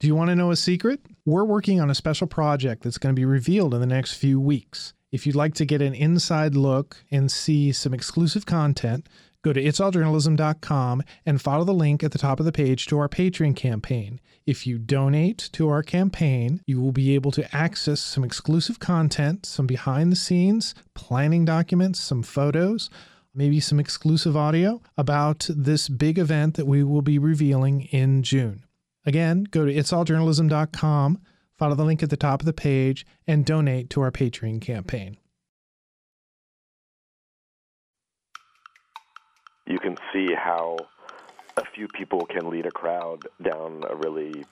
Do you want to know a secret? We're working on a special project that's going to be revealed in the next few weeks. If you'd like to get an inside look and see some exclusive content, go to itsalljournalism.com and follow the link at the top of the page to our Patreon campaign. If you donate to our campaign, you will be able to access some exclusive content, some behind the scenes planning documents, some photos, maybe some exclusive audio about this big event that we will be revealing in June. Again, go to itsalljournalism.com follow the link at the top of the page, and donate to our Patreon campaign. You can see how a few people can lead a crowd down a really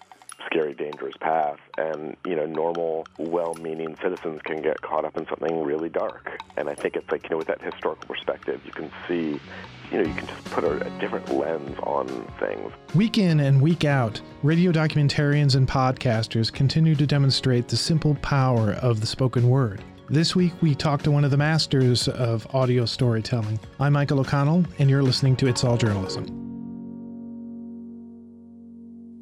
scary, dangerous path. And, you know, normal, well meaning citizens can get caught up in something really dark. And I think it's like, you know, with that historical perspective, you can see, you know, you can just put a, a different lens on things. Week in and week out, radio documentarians and podcasters continue to demonstrate the simple power of the spoken word. This week, we talked to one of the masters of audio storytelling. I'm Michael O'Connell, and you're listening to It's All Journalism.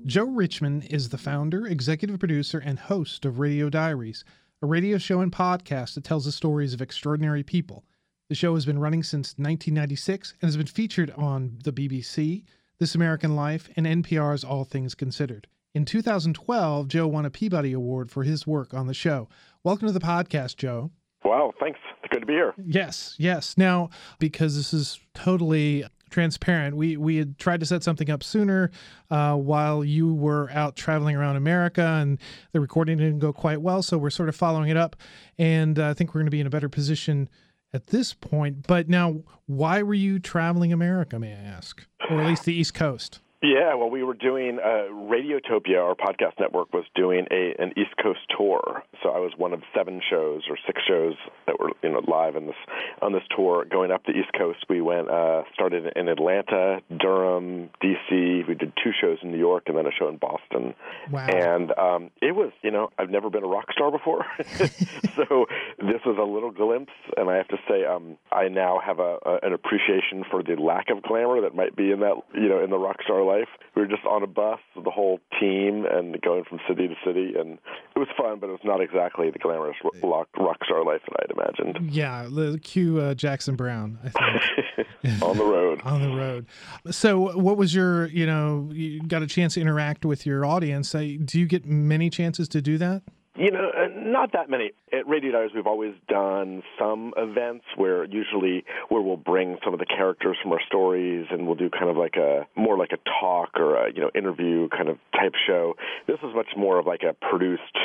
Joe Richman is the founder, executive producer, and host of Radio Diaries, a radio show and podcast that tells the stories of extraordinary people. The show has been running since 1996 and has been featured on the BBC, This American Life, and NPR's All Things Considered. In 2012, Joe won a Peabody Award for his work on the show. Welcome to the podcast, Joe. Wow, thanks. It's good to be here. Yes, yes. Now, because this is totally transparent. We we had tried to set something up sooner uh, while you were out traveling around America, and the recording didn't go quite well. So we're sort of following it up, and uh, I think we're going to be in a better position at this point. But now, why were you traveling America? May I ask, or at least the East Coast? Yeah, well, we were doing uh, Radiotopia, our podcast network, was doing a an East Coast tour. So I was one of seven shows or six shows that were you know live in this on this tour going up the East Coast. We went uh, started in Atlanta, Durham, D.C. We did two shows in New York and then a show in Boston. Wow. And um, it was you know I've never been a rock star before, so this was a little glimpse. And I have to say um, I now have a, a an appreciation for the lack of glamour that might be in that you know in the rock star life life. We were just on a bus with the whole team and going from city to city, and it was fun, but it was not exactly the glamorous rock, rock star life that I'd imagined. Yeah, the cue uh, Jackson Browne. I think. on the road. on the road. So, what was your, you know, you got a chance to interact with your audience. Do you get many chances to do that? You know, uh, not that many. At Radio Diaries, we've always done some events where usually where we'll bring some of the characters from our stories and we'll do kind of like a more like a talk or a you know interview kind of type show. This is much more of like a produced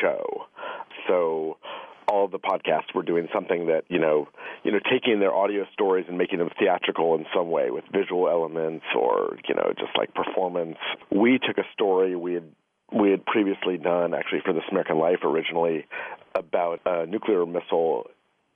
show. So all the podcasts were doing something that you know you know taking their audio stories and making them theatrical in some way with visual elements or you know just like performance we took a story we had we had previously done, actually for This American Life originally, about a nuclear missile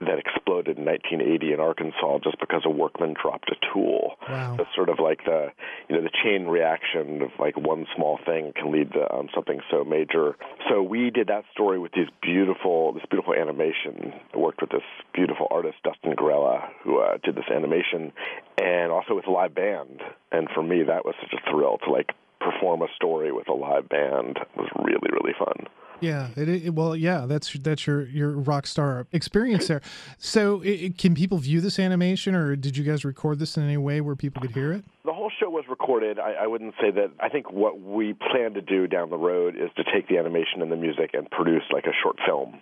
that exploded in 1980 in Arkansas just because a workman dropped a tool. Wow. It's sort of like the you know the chain reaction of like one small thing can lead to um, something so major. So we did that story with these beautiful this beautiful animation. I worked with this beautiful artist Dustin Grella who uh, did this animation, and also with a live band. And for me, that was such a thrill to like perform a story with a live band was really really fun. Yeah, it, it, well, yeah, that's that's your your rock star experience there. So, it, can people view this animation, or did you guys record this in any way where people could hear it? The whole show was recorded. I, I wouldn't say that. I think what we plan to do down the road is to take the animation and the music and produce like a short film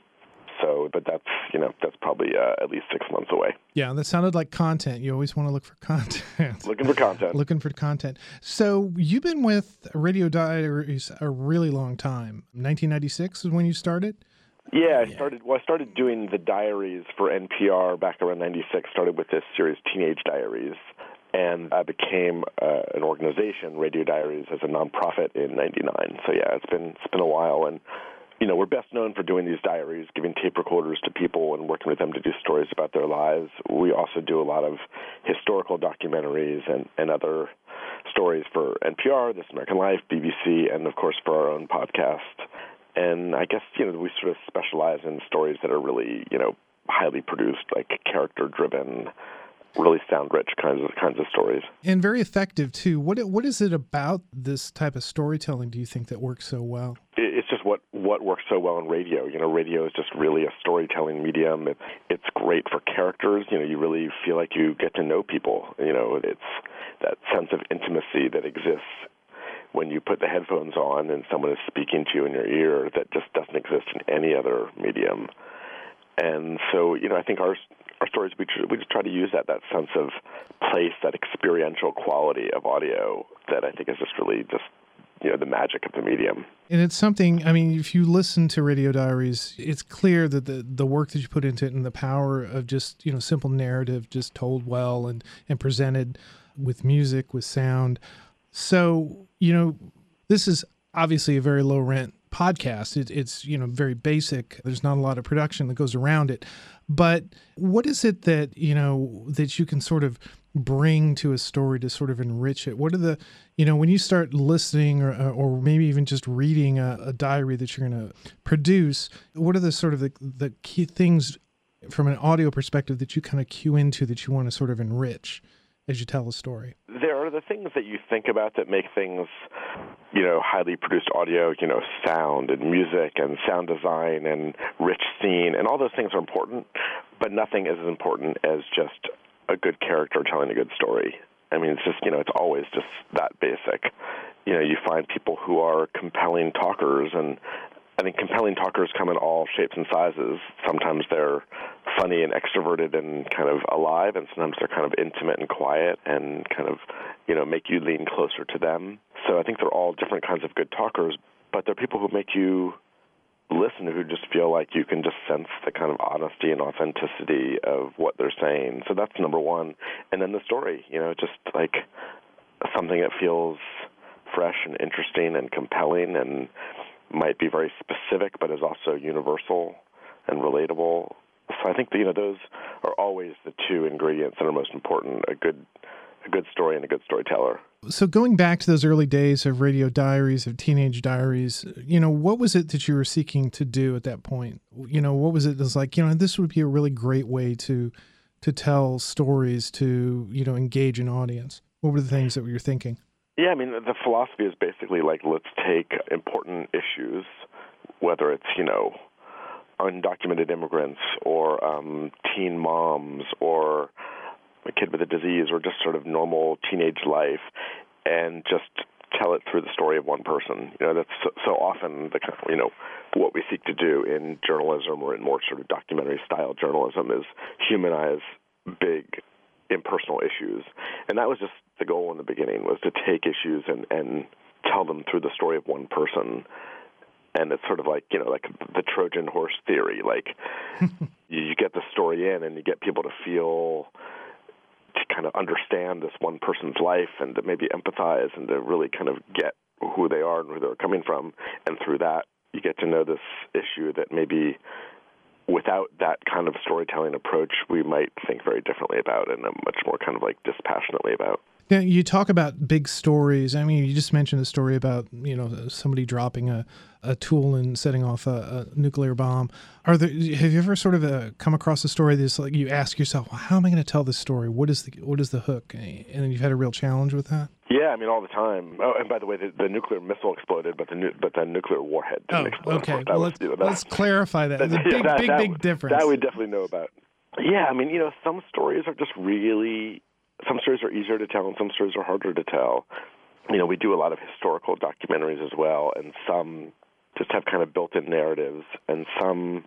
so, but that's you know that's probably uh, at least six months away. Yeah, that sounded like content. You always want to look for content. Looking for content. Looking for content. So you've been with Radio Diaries a really long time. 1996 is when you started. Yeah, I started. Well, I started doing the diaries for NPR back around '96. Started with this series, Teenage Diaries, and I became uh, an organization, Radio Diaries, as a nonprofit in '99. So yeah, it's been it's been a while, and you know, we're best known for doing these diaries, giving tape recorders to people and working with them to do stories about their lives. We also do a lot of historical documentaries and, and other stories for NPR, This American Life, BBC, and of course for our own podcast. And I guess, you know, we sort of specialize in stories that are really, you know, highly produced, like character driven, really sound rich kinds of kinds of stories. And very effective too. What what is it about this type of storytelling do you think that works so well? It's just what what works so well in radio. You know, radio is just really a storytelling medium. It, it's great for characters. You know, you really feel like you get to know people. You know, it's that sense of intimacy that exists when you put the headphones on and someone is speaking to you in your ear that just doesn't exist in any other medium. And so, you know, I think our our stories we tr- we just try to use that that sense of place, that experiential quality of audio that I think is just really just you know the magic of the medium. And it's something. I mean, if you listen to Radio Diaries, it's clear that the the work that you put into it and the power of just you know simple narrative, just told well and and presented with music, with sound. So you know, this is obviously a very low rent podcast. It, it's you know very basic. There's not a lot of production that goes around it. But what is it that you know that you can sort of bring to a story to sort of enrich it? What are the you know when you start listening or uh, or maybe even just reading a, a diary that you're going to produce? What are the sort of the, the key things from an audio perspective that you kind of cue into that you want to sort of enrich? As you tell a story? There are the things that you think about that make things, you know, highly produced audio, you know, sound and music and sound design and rich scene, and all those things are important, but nothing is as important as just a good character telling a good story. I mean, it's just, you know, it's always just that basic. You know, you find people who are compelling talkers and I think compelling talkers come in all shapes and sizes. Sometimes they're funny and extroverted and kind of alive, and sometimes they're kind of intimate and quiet and kind of, you know, make you lean closer to them. So I think they're all different kinds of good talkers, but they're people who make you listen who just feel like you can just sense the kind of honesty and authenticity of what they're saying. So that's number one. And then the story, you know, just like something that feels fresh and interesting and compelling and might be very specific, but is also universal and relatable. So I think you know those are always the two ingredients that are most important: a good a good story and a good storyteller. So going back to those early days of radio diaries, of teenage diaries, you know, what was it that you were seeking to do at that point? You know, what was it that was like, you know, this would be a really great way to to tell stories to, you know, engage an audience? What were the things that you were thinking? Yeah, I mean, the philosophy is basically like let's take important issues, whether it's you know undocumented immigrants or um, teen moms or a kid with a disease or just sort of normal teenage life, and just tell it through the story of one person. You know, that's so, so often the you know what we seek to do in journalism or in more sort of documentary style journalism is humanize big impersonal issues, and that was just the goal in the beginning was to take issues and and tell them through the story of one person. And it's sort of like you know, like the Trojan horse theory. Like you get the story in, and you get people to feel to kind of understand this one person's life and to maybe empathize and to really kind of get who they are and where they're coming from. And through that, you get to know this issue that maybe without that kind of storytelling approach, we might think very differently about and much more kind of like dispassionately about. Now, you talk about big stories. I mean, you just mentioned a story about you know somebody dropping a, a tool and setting off a, a nuclear bomb. Are there? Have you ever sort of uh, come across a story that's like you ask yourself, well, how am I going to tell this story? What is the what is the hook? And you've had a real challenge with that. Yeah, I mean all the time. Oh, and by the way, the, the nuclear missile exploded, but the nu- but the nuclear warhead didn't oh, explode. Okay, well, let's, let's clarify that. There's a big, that, big, that, big difference. That we definitely know about. Yeah, I mean, you know, some stories are just really some stories are easier to tell and some stories are harder to tell. You know, we do a lot of historical documentaries as well, and some just have kind of built in narratives, and some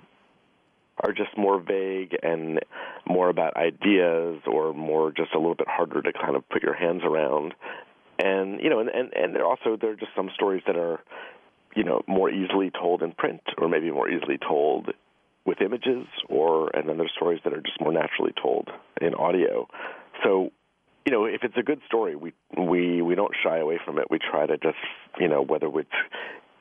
are just more vague and more about ideas or more just a little bit harder to kind of put your hands around. And you know, and and, and there also there are just some stories that are, you know, more easily told in print or maybe more easily told with images or and then there's stories that are just more naturally told in audio. So you know, if it's a good story, we we we don't shy away from it. We try to just, you know, whether it's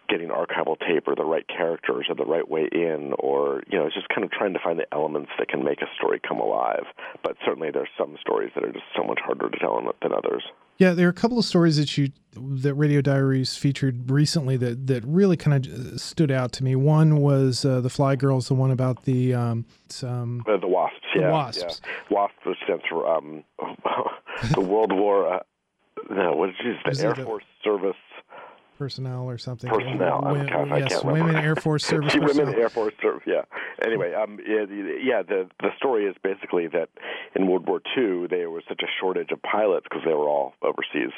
getting archival tape or the right characters or the right way in or you know it's just kind of trying to find the elements that can make a story come alive but certainly there's some stories that are just so much harder to tell than others yeah there are a couple of stories that you that radio diaries featured recently that that really kind of stood out to me one was uh, the fly girls the one about the um, um uh, the wasps The yeah, WASPs. Yeah. WASP, which stands for um, the World War. Uh, no, what did you say? it Air the- Force Service Personnel or something. personnel. Wo- I'm kind of- I yes, can't women Air Force Service Women. Air Force Service. Yeah. Anyway, um, yeah, the- yeah. The the story is basically that in World War II there was such a shortage of pilots because they were all overseas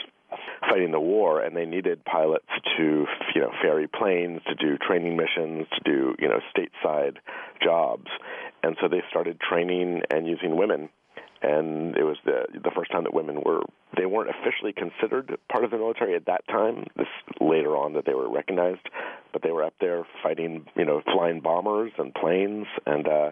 fighting the war, and they needed pilots to you know ferry planes, to do training missions, to do you know stateside jobs, and so they started training and using women and it was the the first time that women were they weren't officially considered part of the military at that time. This later on that they were recognized, but they were up there fighting, you know, flying bombers and planes, and uh,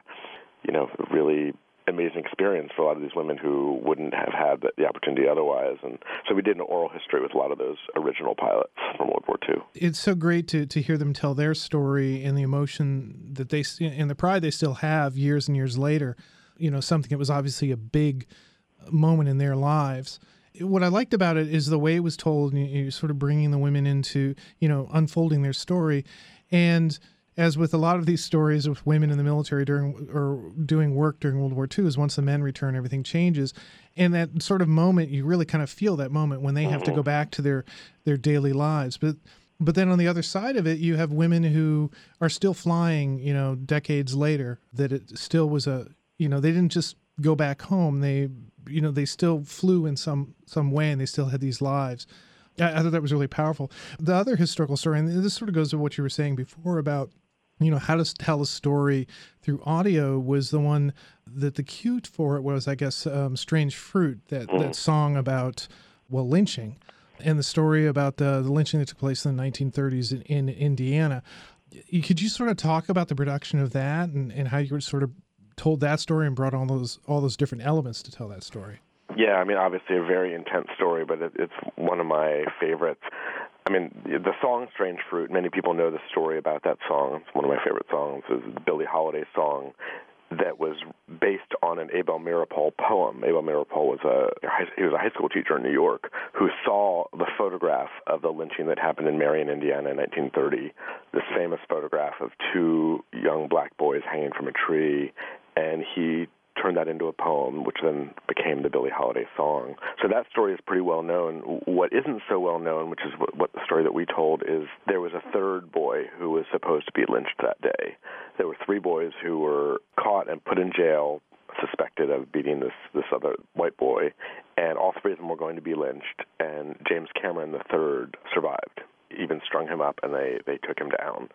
you know, really amazing experience for a lot of these women who wouldn't have had the, opportunity otherwise. And so we did an oral history with a lot of those original pilots from World War II. It's so great to to hear them tell their story and the emotion that they and the pride they still have years and years later. You know, something that was obviously a big moment in their lives. What I liked about it is the way it was told, and you, sort of bringing the women into, you know, unfolding their story, and as with a lot of these stories with women in the military during or doing work during World War II, is once the men return, everything changes, and that sort of moment you really kind of feel that moment when they have to go mm-hmm. back to their their daily lives, but. But then on the other side of it, you have women who are still flying, you know, decades later, that it still was a, you know, they didn't just go back home. They, you know, they still flew in some some way and they still had these lives. I, I thought that was really powerful. The other historical story, and this sort of goes to what you were saying before about you know how to tell a story through audio was the one that the cue for it was i guess um, strange fruit that that song about well lynching and the story about the, the lynching that took place in the 1930s in, in indiana could you sort of talk about the production of that and, and how you were sort of told that story and brought all those all those different elements to tell that story Yeah, I mean, obviously a very intense story, but it, it's one of my favorites. I mean, the song "Strange Fruit." Many people know the story about that song. It's one of my favorite songs. It's a Billie Holiday song that was based on an Abel Meeropol poem. Abel Meeropol was a he was a high school teacher in New York who saw the photograph of the lynching that happened in Marion, Indiana, in 1930. This famous photograph of two young black boys hanging from a tree, and he turned that into a poem, which then became the Billie Holiday song. So that story is pretty well known. What isn't so well known, which is what, what the story that we told, is there was a third boy who was supposed to be lynched that day. There were three boys who were caught and put in jail, suspected of beating this this other white boy, and all three of them were going to be lynched. And James Cameron, the third, survived. Even strung him up, and they they took him down.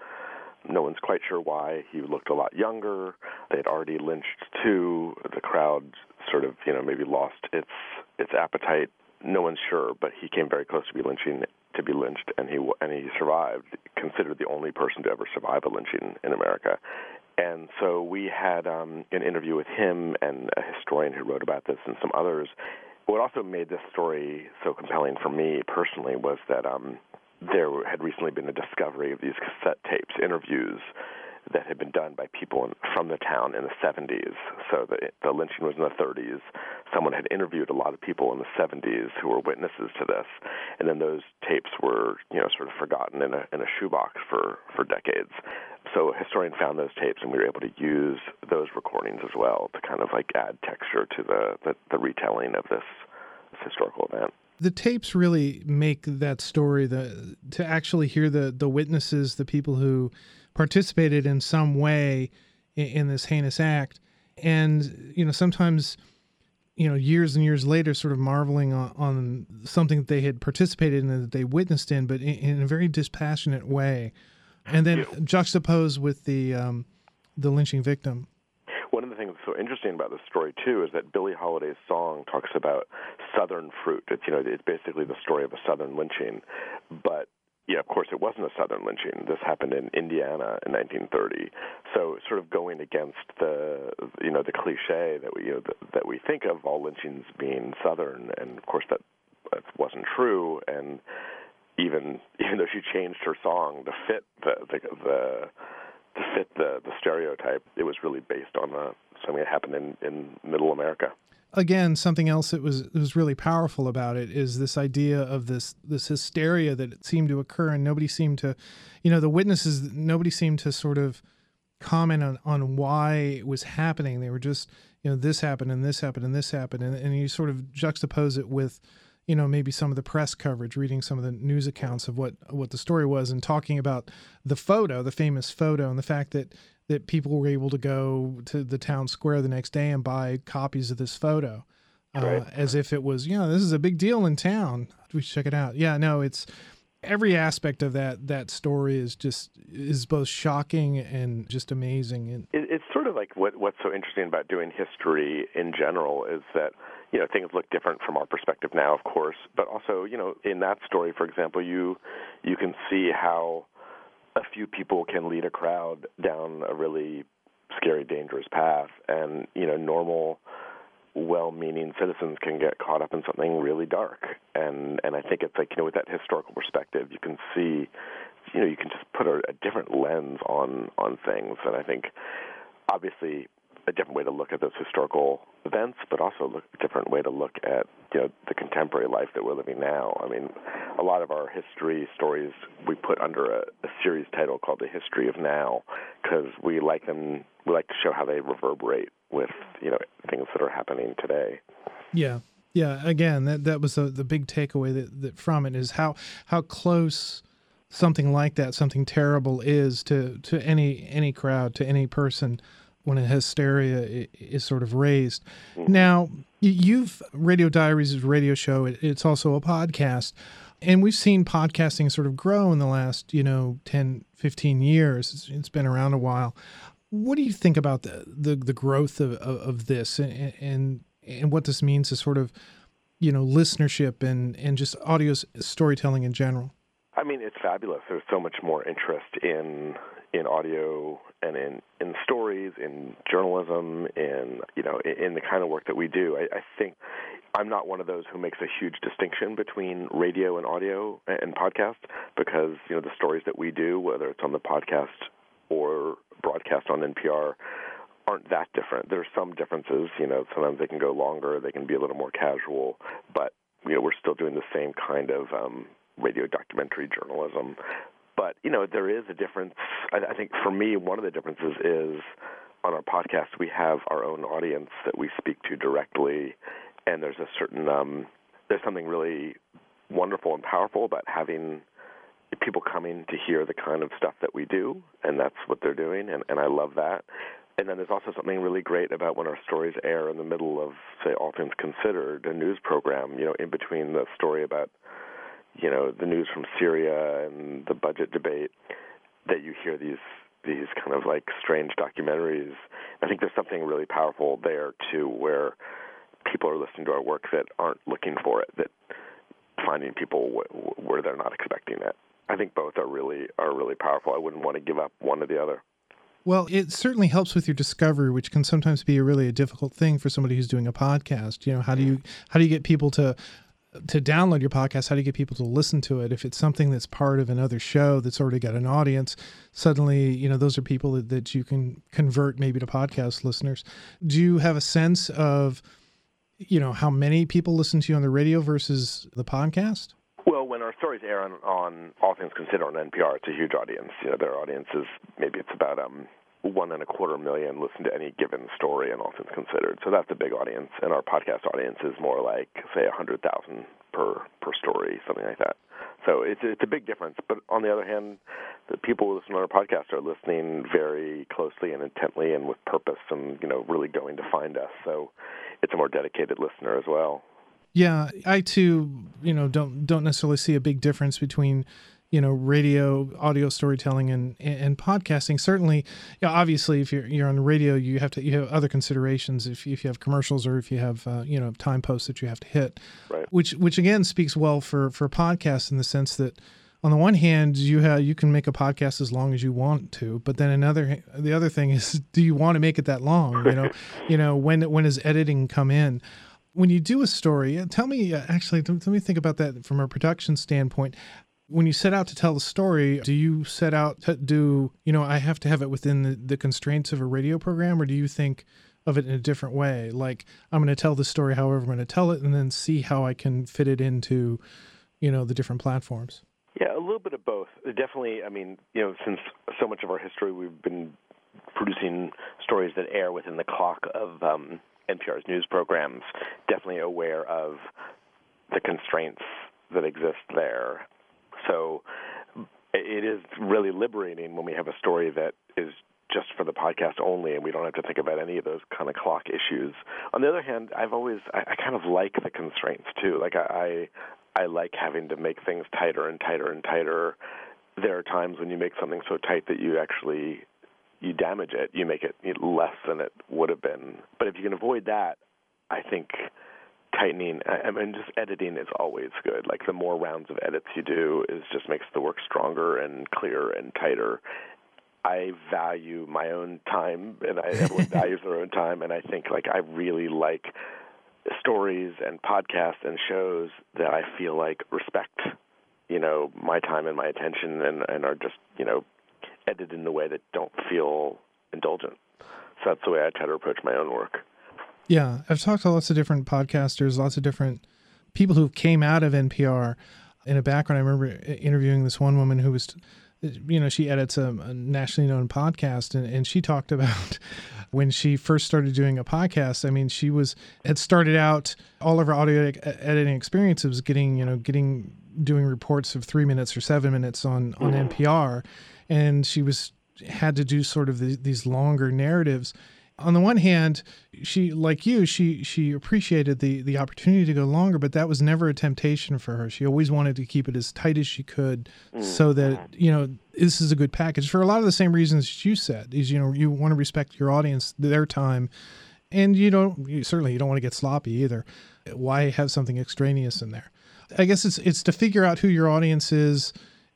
No one's quite sure why. He looked a lot younger. They'd already lynched two. The crowd sort of, you know, maybe lost its its appetite. No one's sure, but he came very close to be lynching to be lynched, and he and he survived. Considered the only person to ever survive a lynching in America. And so we had um, an interview with him and a historian who wrote about this and some others. What also made this story so compelling for me personally was that um, there had recently been a discovery of these cassette tapes, interviews that had been done by people in, from the town in the 70s. So the, the lynching was in the 30s. Someone had interviewed a lot of people in the 70s who were witnesses to this, and then those tapes were, you know, sort of forgotten in a in a shoebox for for decades. So a historian found those tapes, and we were able to use those recordings as well to kind of like add texture to the the, the retelling of this, this historical event the tapes really make that story the to actually hear the the witnesses the people who participated in some way in, in, this heinous act. And you know sometimes you know years and years later sort of marveling on, on something that they had participated in that they witnessed in but in, in a very dispassionate way. And then juxtaposed with the um, the lynching victim one of the things that's so interesting about this story too is that Billie Holiday's song talks about Southern fruit. It's you know it's basically the story of a Southern lynching, but yeah, of course it wasn't a Southern lynching. This happened in Indiana in 1930. So sort of going against the you know the cliche that we you know, that we think of all lynchings being Southern, and of course that that wasn't true. And even even though she changed her song to fit the the, the to fit the the stereotype. It was really based on uh, something that happened in, in Middle America. Again, something else that was was really powerful about it is this idea of this this hysteria that seemed to occur, and nobody seemed to, you know, the witnesses. Nobody seemed to sort of comment on on why it was happening. They were just, you know this happened and this happened and this happened and, and you sort of juxtapose it with you know maybe some of the press coverage reading some of the news accounts of what what the story was and talking about the photo the famous photo and the fact that that people were able to go to the town square the next day and buy copies of this photo uh, Right. as if it was you know this is a big deal in town we should check it out yeah no it's every aspect of that that story is just is both shocking and just amazing and it, it's sort of like what what's so interesting about doing history in general is that you know things look different from our perspective now, of course, but also you know in that story, for example, you you can see how a few people can lead a crowd down a really scary, dangerous path, and you know normal well-meaning citizens can get caught up in something really dark. And and I think it's like you know with that historical perspective you can see you know you can just put a, a different lens on on things. And I think obviously a different way to look at those historical events, but also a different way to look at you know the contemporary life that we're living now. I mean, a lot of our history stories we put under a, a series title called "The History of Now" because we like them. We like to show how they reverberate with you know things that are happening today. Yeah, yeah. Again, that that was the the big takeaway that, that from it is how how close something like that, something terrible, is to to any any crowd, to any person when a hysteria is sort of raised. Mm-hmm. Now, you've Radio Diaries is a radio show. It's also a podcast. And we've seen podcasting sort of grow in the last, you know, 10, 15 years. It's, it's been around a while. What do you think about the the, the growth of, of, of this and, and and what this means to sort of, you know, listenership and and just audio storytelling in general? I mean, it's fabulous. There's so much more interest in in audio and in in stories, in journalism, in you know, in, in the kind of work that we do. I, I think I'm not one of those who makes a huge distinction between radio and audio and podcast because you know the stories that we do, whether it's on the podcast or broadcast on NPR, aren't that different. There are some differences. You know, sometimes they can go longer, they can be a little more casual, but you know, we're still doing the same kind of um, radio documentary journalism. But you know, there is a difference. I, I think for me, one of the differences is on our podcast we have our own audience that we speak to directly, and there's a certain um, there's something really wonderful and powerful about having people coming to hear the kind of stuff that we do, and that's what they're doing, and, and I love that. And then there's also something really great about when our stories air in the middle of, say, All Things Considered, a news program, you know, in between the story about, you know, the news from Syria and the budget debate, that you hear these these kind of like strange documentaries. I think there's something really powerful there too, where people are listening to our work that aren't looking for it, that finding people wh- where they're not expecting it. I think both are really are really powerful. I wouldn't want to give up one or the other. Well, it certainly helps with your discovery, which can sometimes be a really a difficult thing for somebody who's doing a podcast. You know, how do mm. you how do you get people to to download your podcast? How do you get people to listen to it? If it's something that's part of another show that's already got an audience, suddenly, you know, those are people that, that you can convert maybe to podcast listeners. Do you have a sense of, you know, how many people listen to you on the radio versus the podcast? Well, when our stories air on, on All Things Considered on NPR, it's a huge audience. You know, their audience is maybe it's about um one and a quarter million listen to any given story and All Things Considered. So that's a big audience, and our podcast audience is more like say a hundred thousand per per story, something like that. So it's it's a big difference. But on the other hand, the people who listen to our podcast are listening very closely and intently and with purpose, and you know, really going to find us. So it's a more dedicated listener as well. Yeah, I too, you know, don't don't necessarily see a big difference between, you know, radio, audio storytelling, and and podcasting. Certainly, yeah, obviously, if you're you're on the radio, you have to you have other considerations. If if you have commercials or if you have uh, you know time posts that you have to hit, Right. which which again speaks well for for podcasts in the sense that. On the one hand, you have you can make a podcast as long as you want to, but then another the other thing is, do you want to make it that long? You know, you know when when does editing come in? when you do a story, tell me uh, actually, let me think about that from a production standpoint. When you set out to tell the story, do you set out to do, you know, I have to have it within the, the constraints of a radio program, or do you think of it in a different way? Like, I'm going to tell the story however I'm going to tell it and then see how I can fit it into, you know, the different platforms? Yeah, a little bit of both. Definitely, I mean, you know, since so much of our history we've been producing stories that air within the clock of um, NPR's news programs, definitely aware of the constraints that exist there. So it is really liberating when we have a story that is just for the podcast only, and we don't have to think about any of those kind of clock issues. On the other hand, I've always I, I kind of like the constraints too. Like I, I I like having to make things tighter and tighter and tighter. There are times when you make something so tight that you actually you damage it, you make it less than it would have been. But if you can avoid that, I think tightening uh, I mean just editing is always good. Like the more rounds of edits you do is just makes the work stronger and clearer and tighter. I value my own time and I everyone values their own time and I think like I really like stories and podcasts and shows that I feel like respect, you know, my time and my attention and, and are just, you know, edited in a way that don't feel indulgent. So that's the way I try to approach my own work. Yeah, I've talked to lots of different podcasters, lots of different people who came out of NPR. In a background, I remember interviewing this one woman who was, you know, she edits a, a nationally known podcast, and, and she talked about when she first started doing a podcast. I mean, she was had started out all of her audio editing experience was getting, you know, getting doing reports of three minutes or seven minutes on on NPR, and she was had to do sort of the, these longer narratives on the one hand, she like you, she she appreciated the the opportunity to go longer, but that was never a temptation for her. She always wanted to keep it as tight as she could, mm. so that you know this is a good package for a lot of the same reasons you said. Is you know you want to respect your audience, their time, and you don't you, certainly you don't want to get sloppy either. Why have something extraneous in there? I guess it's it's to figure out who your audience is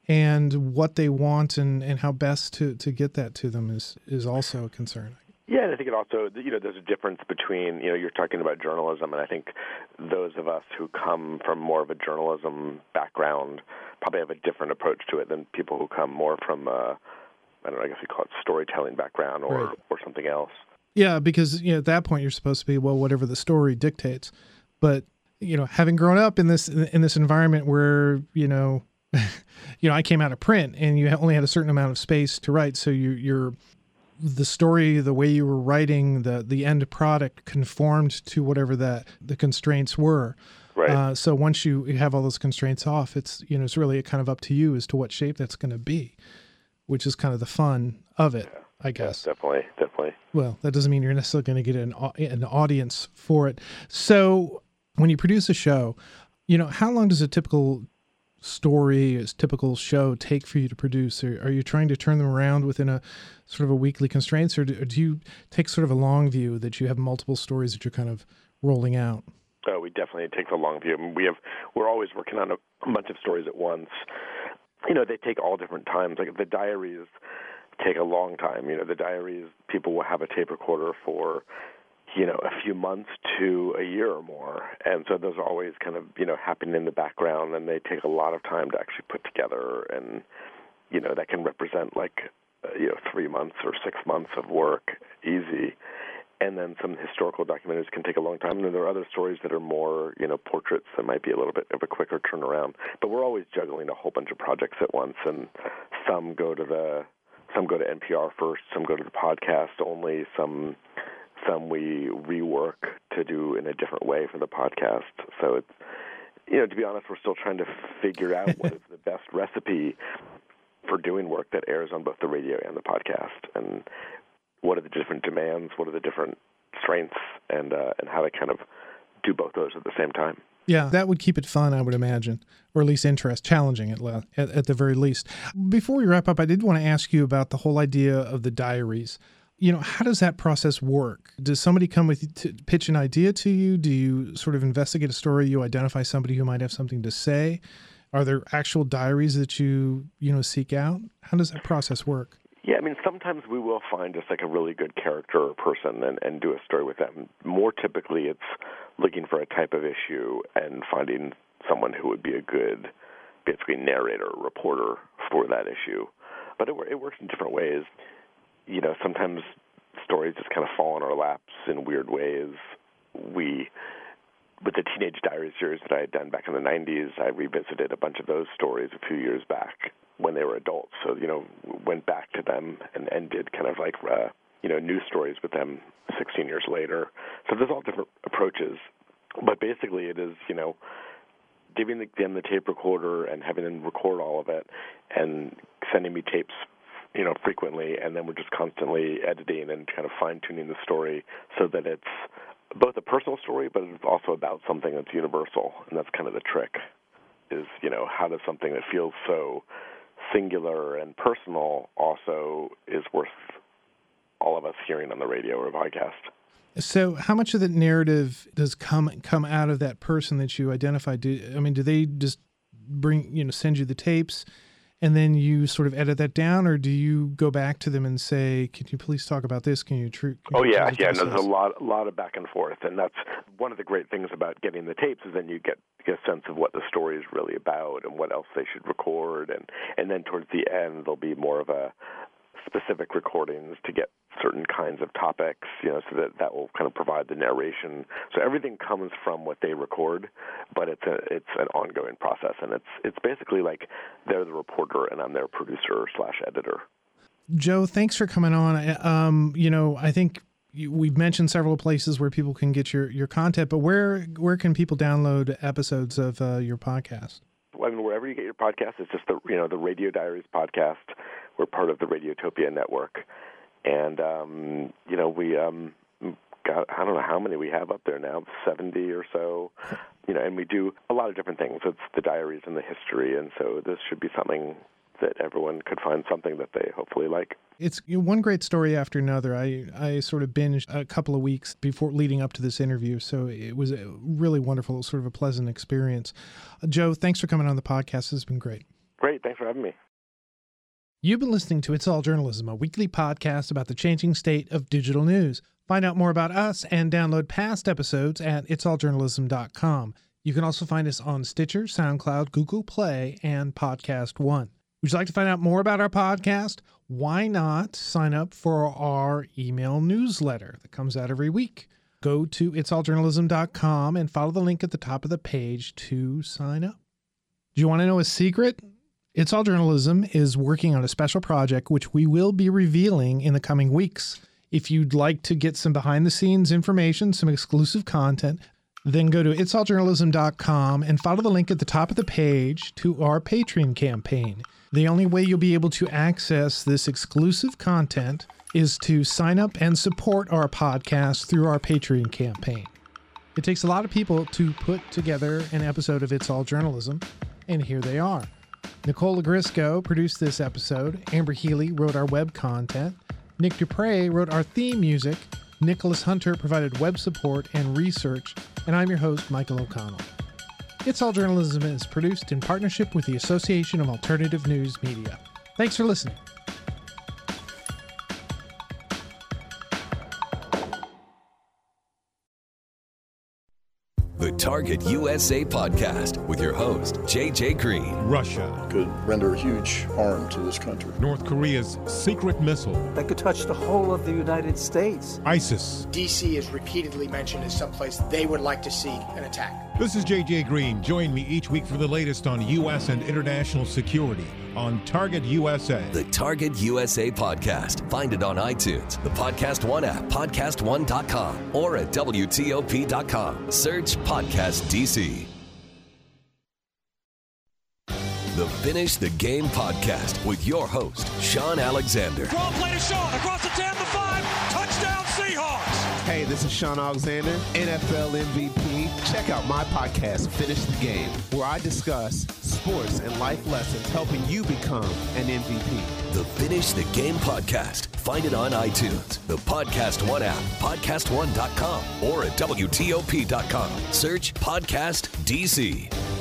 and what they want and, and how best to, to get that to them is is also a concern. Yeah, and I think it also, you know, there's a difference between, you know, you're talking about journalism, and I think those of us who come from more of a journalism background probably have a different approach to it than people who come more from, uh, I don't know, I guess we call it storytelling background or, right. or something else. Yeah, because you know, at that point you're supposed to be well, whatever the story dictates. But you know, having grown up in this in this environment where you know, you know, I came out of print, and you only had a certain amount of space to write, so you, you're the story, the way you were writing, the the end product conformed to whatever that the constraints were. Right. Uh, so once you have all those constraints off, it's you know it's really kind of up to you as to what shape that's going to be, which is kind of the fun of it, yeah. I guess. Yeah, definitely, definitely. Well, that doesn't mean you're necessarily going to get an an audience for it. So when you produce a show, you know how long does a typical story, as typical show take for you to produce? Are you trying to turn them around within a sort of a weekly constraints, or do, or do you take sort of a long view that you have multiple stories that you're kind of rolling out? Oh, we definitely take the long view. We have we're always working on a bunch of stories at once. You know, they take all different times. Like the diaries take a long time. You know, the diaries people will have a tape recorder for you know, a few months to a year or more. And so those are always kind of, you know, happening in the background and they take a lot of time to actually put together and, you know, that can represent like, uh, you know, three months or six months of work easy. And then some historical documentaries can take a long time. And then there are other stories that are more, you know, portraits that might be a little bit of a quicker turnaround. But we're always juggling a whole bunch of projects at once, and some go to the, some go to NPR first, some go to the podcast only, some some we rework to do in a different way for the podcast. So it's you know, to be honest, we're still trying to figure out what is the best recipe for doing work that airs on both the radio and the podcast, and what are the different demands, what are the different strengths, and uh, and how to kind of do both those at the same time. Yeah, that would keep it fun, I would imagine, or at least interest, challenging at, at, at the very least. Before we wrap up, I did want to ask you about the whole idea of the diaries you know how does that process work? Does somebody come with you to pitch an idea to you? Do you sort of investigate a story? You identify somebody who might have something to say? Are there actual diaries that you you know seek out? How does that process work? Yeah, I mean, sometimes we will find just like a really good character or person and, and do a story with them. More typically, it's looking for a type of issue and finding someone who would be a good, basically, narrator or reporter for that issue. But it, it works in different ways you know, sometimes stories just kind of fall in our laps in weird ways. We, with the Teenage Diary series that I had done back in the 90s, I revisited a bunch of those stories a few years back when they were adults. So, you know, went back to them and, and did kind of like, uh, you know, news stories with them 16 years later. So there's all different approaches, but basically it is you know giving them the tape recorder and having them record all of it and sending me tapes you know frequently and then we're just constantly editing and kind of fine tuning the story so that it's both a personal story but it's also about something that's universal and that's kind of the trick is you know how does something that feels so singular and personal also is worth all of us hearing on the radio or podcast so, how much of the narrative does come come out of that person that you identify? Do I mean, do they just bring you know send you the tapes, and then you sort of edit that down, or do you go back to them and say, "Can you please talk about this? Can you?" Tr- can oh yeah, yeah. No, there's a lot, a lot of back and forth, and that's one of the great things about getting the tapes is then you get, get a sense of what the story is really about and what else they should record, and and then towards the end there'll be more of a specific recordings to get certain kinds of topics, you know, so that that will kind of provide the narration. So everything comes from what they record, but it's a it's an ongoing process, and it's it's basically like they're the reporter and I'm their producer slash editor. Joe, thanks for coming on. Um, you know, I think we've mentioned several places where people can get your your content, but where where can people download episodes of uh, your podcast? I mean, wherever you get your podcast, it's just the you know the Radio Diaries podcast. We're part of the Radiotopia network, and um, you know we um, got I don't know how many we have up there now, seventy or so. You know, and we do a lot of different things. It's the diaries and the history, and so this should be something that everyone could find something that they hopefully like. It's one great story after another. I I sort of binged a couple of weeks before leading up to this interview, so it was a really wonderful, sort of a pleasant experience. Joe, thanks for coming on the podcast. This has been great. Great, thanks for having me. You've been listening to It's All Journalism, a weekly podcast about the changing state of digital news. Find out more about us and download past episodes at itsalljournalism.com. You can also find us on Stitcher, SoundCloud, Google Play, and Podcast One. Would you like to find out more about our podcast? Why not sign up for our email newsletter that comes out every week? Go to itsalljournalism.com and follow the link at the top of the page to sign up. Do you want to know a secret? It's All Journalism is working on a special project which we will be revealing in the coming weeks. If you'd like to get some behind the scenes information, some exclusive content, then go to itsalljournalism.com and follow the link at the top of the page to our Patreon campaign. The only way you'll be able to access this exclusive content is to sign up and support our podcast through our Patreon campaign. It takes a lot of people to put together an episode of It's All Journalism, and here they are. Nicole Grisco produced this episode. Amber Healy wrote our web content. Nick Dupre wrote our theme music. Nicholas Hunter provided web support and research. And I'm your host, Michael O'Connell. It's All Journalism is produced in partnership with the Association of Alternative News Media. Thanks for listening. Target USA podcast with your host, JJ Green. Russia could render huge harm to this country. North Korea's secret missile that could touch the whole of the United States. ISIS. DC is repeatedly mentioned as someplace they would like to see an attack. This is JJ Green. Join me each week for the latest on U.S. and international security on Target USA. The Target USA podcast. Find it on iTunes, the Podcast One app, podcastone.com, or at WTOP.com. Search Podcast DC. The Finish the Game podcast with your host, Shaun Alexander. Draw play to Shaun across the 10, the 5, touchdown Seahawks. Hey, this is Shaun Alexander, NFL MVP. Check out my podcast, Finish the Game, where I discuss sports and life lessons helping you become an MVP. The Finish the Game podcast. Find it on iTunes, the Podcast One app, podcastone.com, or at WTOP.com. Search Podcast DC.